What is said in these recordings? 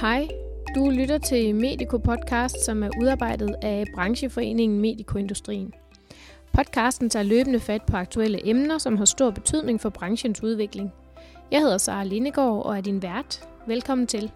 Hej, du lytter til Medico Podcast, som er udarbejdet af brancheforeningen Medicoindustrien. Podcasten tager løbende fat på aktuelle emner, som har stor betydning for branchens udvikling. Jeg hedder Sara Lindegård og er din vært. Velkommen til.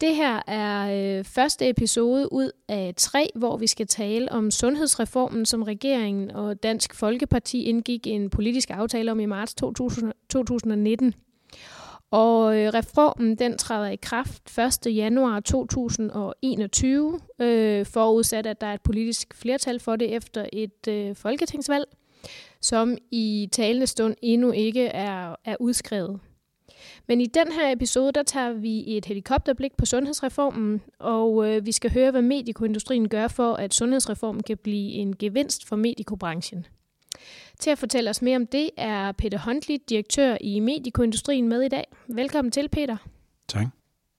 Det her er øh, første episode ud af tre, hvor vi skal tale om sundhedsreformen, som regeringen og Dansk Folkeparti indgik en politisk aftale om i marts 2000, 2019. Og øh, reformen den træder i kraft 1. januar 2021, øh, forudsat at der er et politisk flertal for det efter et øh, folketingsvalg, som i talende stund endnu ikke er, er udskrevet. Men i den her episode, der tager vi et helikopterblik på sundhedsreformen, og øh, vi skal høre, hvad medikoindustrien gør for, at sundhedsreformen kan blive en gevinst for medikobranchen. Til at fortælle os mere om det er Peter Huntley, direktør i medikoindustrien, med i dag. Velkommen til, Peter. Tak.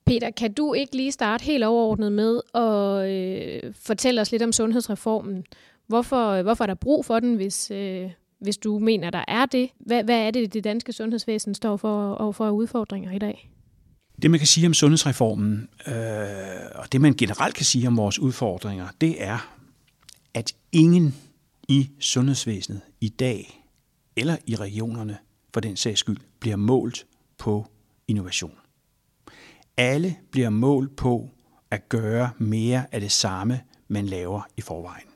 Peter, kan du ikke lige starte helt overordnet med at øh, fortælle os lidt om sundhedsreformen? Hvorfor, hvorfor er der brug for den, hvis, øh, hvis du mener, der er det. Hvad, hvad er det, det danske sundhedsvæsen står for og for udfordringer i dag? Det, man kan sige om sundhedsreformen, øh, og det, man generelt kan sige om vores udfordringer, det er, at ingen i sundhedsvæsenet i dag, eller i regionerne for den sags skyld, bliver målt på innovation. Alle bliver målt på at gøre mere af det samme, man laver i forvejen.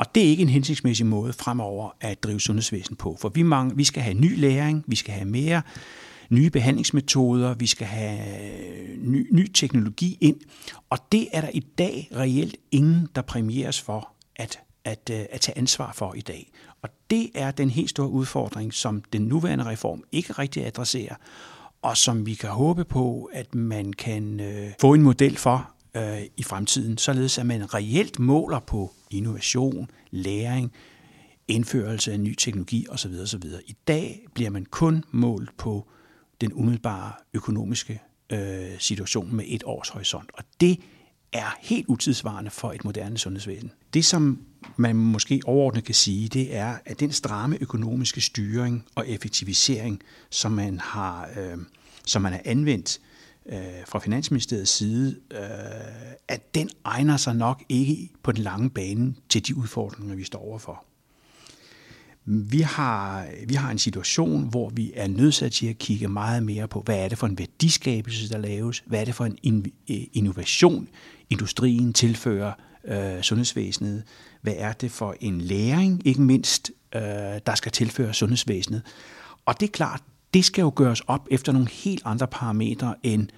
Og det er ikke en hensigtsmæssig måde fremover at drive sundhedsvæsen på, for vi, mange, vi skal have ny læring, vi skal have mere nye behandlingsmetoder, vi skal have øh, ny, ny teknologi ind, og det er der i dag reelt ingen, der præmieres for at, at, øh, at tage ansvar for i dag. Og det er den helt store udfordring, som den nuværende reform ikke rigtig adresserer, og som vi kan håbe på, at man kan øh, få en model for øh, i fremtiden, således at man reelt måler på innovation, læring, indførelse af ny teknologi osv. osv. I dag bliver man kun målt på den umiddelbare økonomiske øh, situation med et års horisont, og det er helt utidsvarende for et moderne sundhedsvæsen. Det, som man måske overordnet kan sige, det er, at den stramme økonomiske styring og effektivisering, som man har, øh, som man har anvendt øh, fra Finansministeriets side, øh, at den egner sig nok ikke på den lange bane til de udfordringer, vi står overfor. Vi har, vi har en situation, hvor vi er nødsat til at kigge meget mere på, hvad er det for en værdiskabelse, der laves, hvad er det for en øh, innovation, industrien tilfører øh, sundhedsvæsenet, hvad er det for en læring, ikke mindst, øh, der skal tilføre sundhedsvæsenet. Og det er klart, det skal jo gøres op efter nogle helt andre parametre end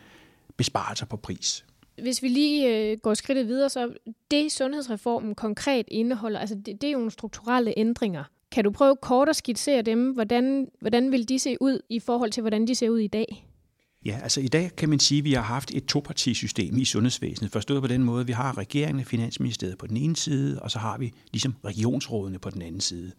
besparelser på pris. Hvis vi lige øh, går skridtet videre, så det sundhedsreformen konkret indeholder, altså det, det er jo nogle strukturelle ændringer. Kan du prøve kort at skitsere dem? Hvordan, hvordan vil de se ud i forhold til, hvordan de ser ud i dag? Ja, altså i dag kan man sige, at vi har haft et topartisystem i sundhedsvæsenet. Forstået på den måde, at vi har regeringen og Finansministeriet på den ene side, og så har vi ligesom regionsrådene på den anden side.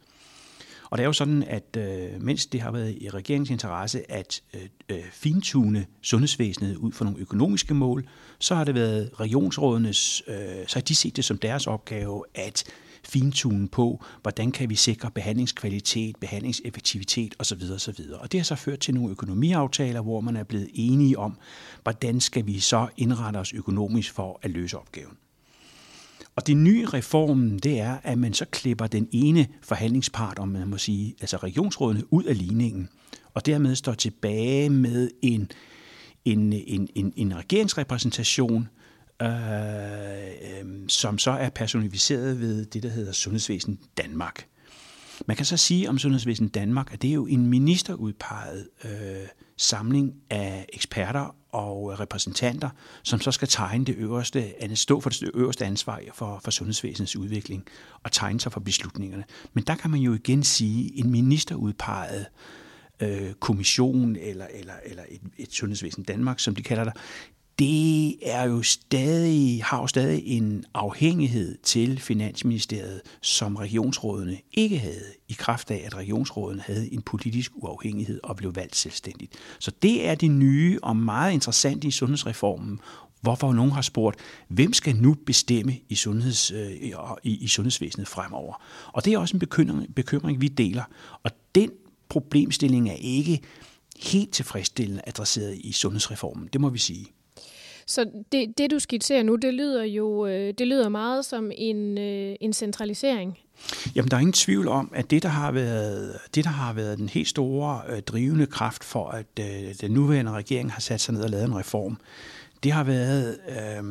Og det er jo sådan, at øh, mens det har været i regeringens interesse at øh, øh fintune sundhedsvæsenet ud for nogle økonomiske mål, så har det været regionsrådenes, øh, så har de set det som deres opgave at fintune på, hvordan kan vi sikre behandlingskvalitet, behandlingseffektivitet osv. osv. Og det har så ført til nogle økonomiaftaler, hvor man er blevet enige om, hvordan skal vi så indrette os økonomisk for at løse opgaven. Og det nye reformen, det er, at man så klipper den ene forhandlingspart, om man må sige, altså regionsrådene, ud af ligningen, og dermed står tilbage med en, en, en, en, en regeringsrepræsentation, øh, øh, som så er personificeret ved det, der hedder Sundhedsvæsen Danmark. Man kan så sige om Sundhedsvæsen Danmark, at det er jo en ministerudpeget øh, samling af eksperter og repræsentanter, som så skal tegne det øverste, stå for det øverste ansvar for, for sundhedsvæsenets udvikling og tegne sig for beslutningerne. Men der kan man jo igen sige, en ministerudpeget øh, kommission eller, eller, eller et, et sundhedsvæsen Danmark, som de kalder det, det er jo stadig, har jo stadig en afhængighed til Finansministeriet, som regionsrådene ikke havde, i kraft af, at regionsrådene havde en politisk uafhængighed og blev valgt selvstændigt. Så det er det nye og meget interessante i sundhedsreformen, hvorfor nogen har spurgt, hvem skal nu bestemme i, sundheds, øh, i, i sundhedsvæsenet fremover? Og det er også en bekymring, bekymring, vi deler. Og den problemstilling er ikke helt tilfredsstillende adresseret i sundhedsreformen, det må vi sige. Så det, det du skitserer nu, det lyder jo øh, det lyder meget som en, øh, en centralisering. Jamen, der er ingen tvivl om, at det, der har været, det, der har været den helt store øh, drivende kraft for, at øh, den nuværende regering har sat sig ned og lavet en reform, det har været, øh,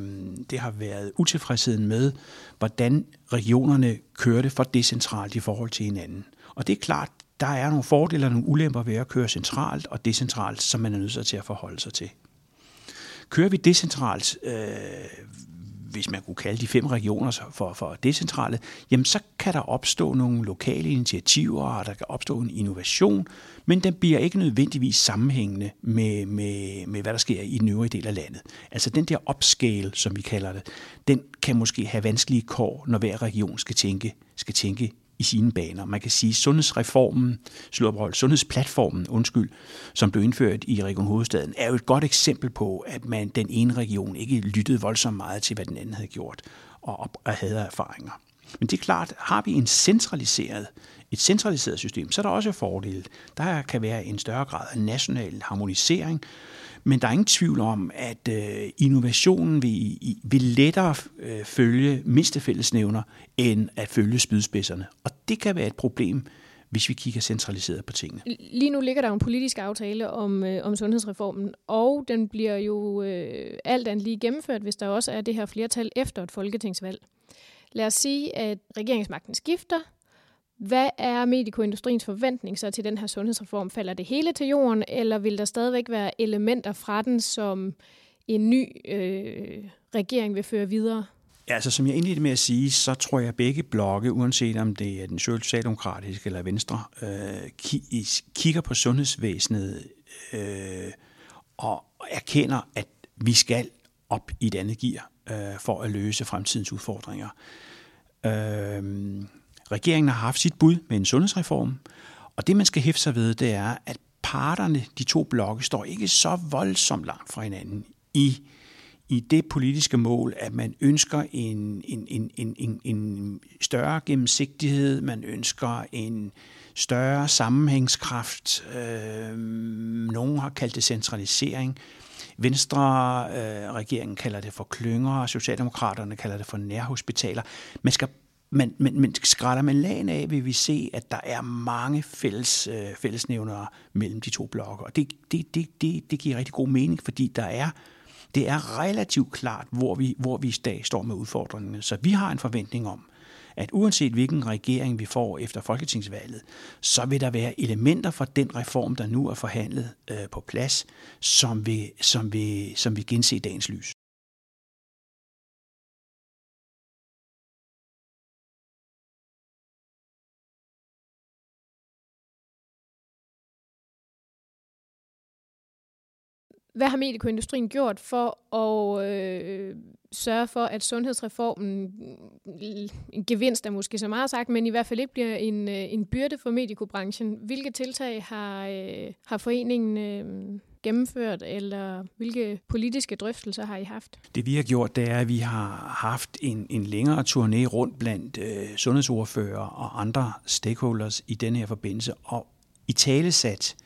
det har været utilfredsheden med, hvordan regionerne kørte for decentralt i forhold til hinanden. Og det er klart, der er nogle fordele og nogle ulemper ved at køre centralt og decentralt, som man er nødt til at forholde sig til. Kører vi decentralt, øh, hvis man kunne kalde de fem regioner for, for decentrale, jamen så kan der opstå nogle lokale initiativer, og der kan opstå en innovation, men den bliver ikke nødvendigvis sammenhængende med, med, med hvad der sker i den øvrige del af landet. Altså den der upscale, som vi kalder det, den kan måske have vanskelige kår, når hver region skal tænke, skal tænke i sine baner. Man kan sige, sundhedsreformen, slåbrød, sundhedsplatformen, undskyld, som blev indført i Region Hovedstaden, er jo et godt eksempel på, at man den ene region ikke lyttede voldsomt meget til, hvad den anden havde gjort og, og havde erfaringer. Men det er klart, har vi en centraliseret, et centraliseret system, så er der også fordele. Der kan være en større grad af national harmonisering, men der er ingen tvivl om, at øh, innovationen vil, vil lettere øh, følge mindste fællesnævner, end at følge spydspidserne. Og det kan være et problem, hvis vi kigger centraliseret på tingene. Lige nu ligger der jo en politisk aftale om, øh, om sundhedsreformen, og den bliver jo øh, alt andet lige gennemført, hvis der også er det her flertal efter et folketingsvalg. Lad os sige, at regeringsmagten skifter, hvad er medikoindustriens forventning så til den her sundhedsreform? Falder det hele til jorden, eller vil der stadigvæk være elementer fra den, som en ny øh, regering vil føre videre? Ja, altså som jeg indledte med at sige, så tror jeg, at begge blokke, uanset om det er den socialdemokratiske eller venstre, øh, kigger på sundhedsvæsenet øh, og erkender, at vi skal op i et andet gear øh, for at løse fremtidens udfordringer. Øh, Regeringen har haft sit bud med en sundhedsreform, og det man skal hæfte sig ved, det er, at parterne, de to blokke, står ikke så voldsomt langt fra hinanden i, i det politiske mål, at man ønsker en, en, en, en, en, en større gennemsigtighed, man ønsker en større sammenhængskraft. Øh, nogen har kaldt det centralisering. Venstre øh, regeringen kalder det for klynger, og Socialdemokraterne kalder det for nærhospitaler. Man skal men, men, men skræller man lagen af, vil vi se, at der er mange fælles, øh, fællesnævnere mellem de to blokke. Og det, det, det, det, det giver rigtig god mening, fordi der er, det er relativt klart, hvor vi, hvor vi i dag står med udfordringerne. Så vi har en forventning om, at uanset hvilken regering vi får efter folketingsvalget, så vil der være elementer fra den reform, der nu er forhandlet øh, på plads, som vil, som, vil, som vil gense dagens lys. Hvad har medikoindustrien gjort for at øh, sørge for, at sundhedsreformen, mm, en gevinst er måske så meget sagt, men i hvert fald ikke bliver en, øh, en byrde for medikobranchen? Hvilke tiltag har, øh, har foreningen øh, gennemført, eller hvilke politiske drøftelser har I haft? Det vi har gjort, det er, at vi har haft en, en længere turné rundt blandt øh, sundhedsordfører og andre stakeholders i denne her forbindelse, og i talesat,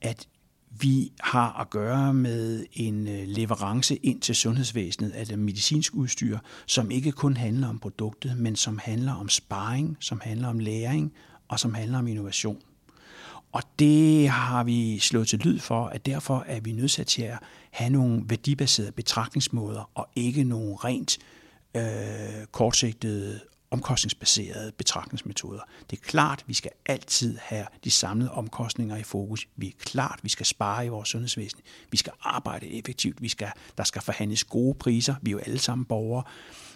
at vi har at gøre med en øh, leverance ind til sundhedsvæsenet af det medicinsk udstyr, som ikke kun handler om produktet, men som handler om sparring, som handler om læring og som handler om innovation. Og det har vi slået til lyd for, at derfor er vi nødt til at have nogle værdibaserede betragtningsmåder og ikke nogle rent øh, kortsigtede omkostningsbaserede betragtningsmetoder. Det er klart, vi skal altid have de samlede omkostninger i fokus. Vi er klart, vi skal spare i vores sundhedsvæsen. Vi skal arbejde effektivt. Vi skal, der skal forhandles gode priser. Vi er jo alle sammen borgere.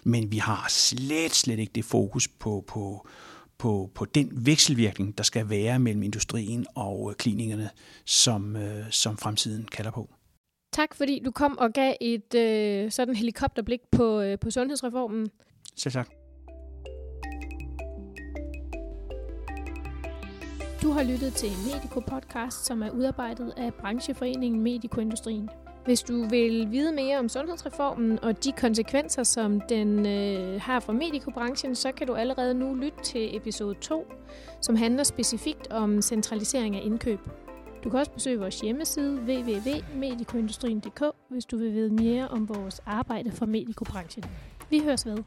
Men vi har slet, slet ikke det fokus på, på, på, på den vekselvirkning, der skal være mellem industrien og klinikerne, som, øh, som fremtiden kalder på. Tak fordi du kom og gav et øh, sådan helikopterblik på, øh, på sundhedsreformen. Selv tak. Du har lyttet til Medico Podcast, som er udarbejdet af brancheforeningen Medicoindustrien. Hvis du vil vide mere om sundhedsreformen og de konsekvenser, som den øh, har for medikobranchen, så kan du allerede nu lytte til episode 2, som handler specifikt om centralisering af indkøb. Du kan også besøge vores hjemmeside www.medikoindustrien.dk, hvis du vil vide mere om vores arbejde for medikobranchen. Vi høres ved.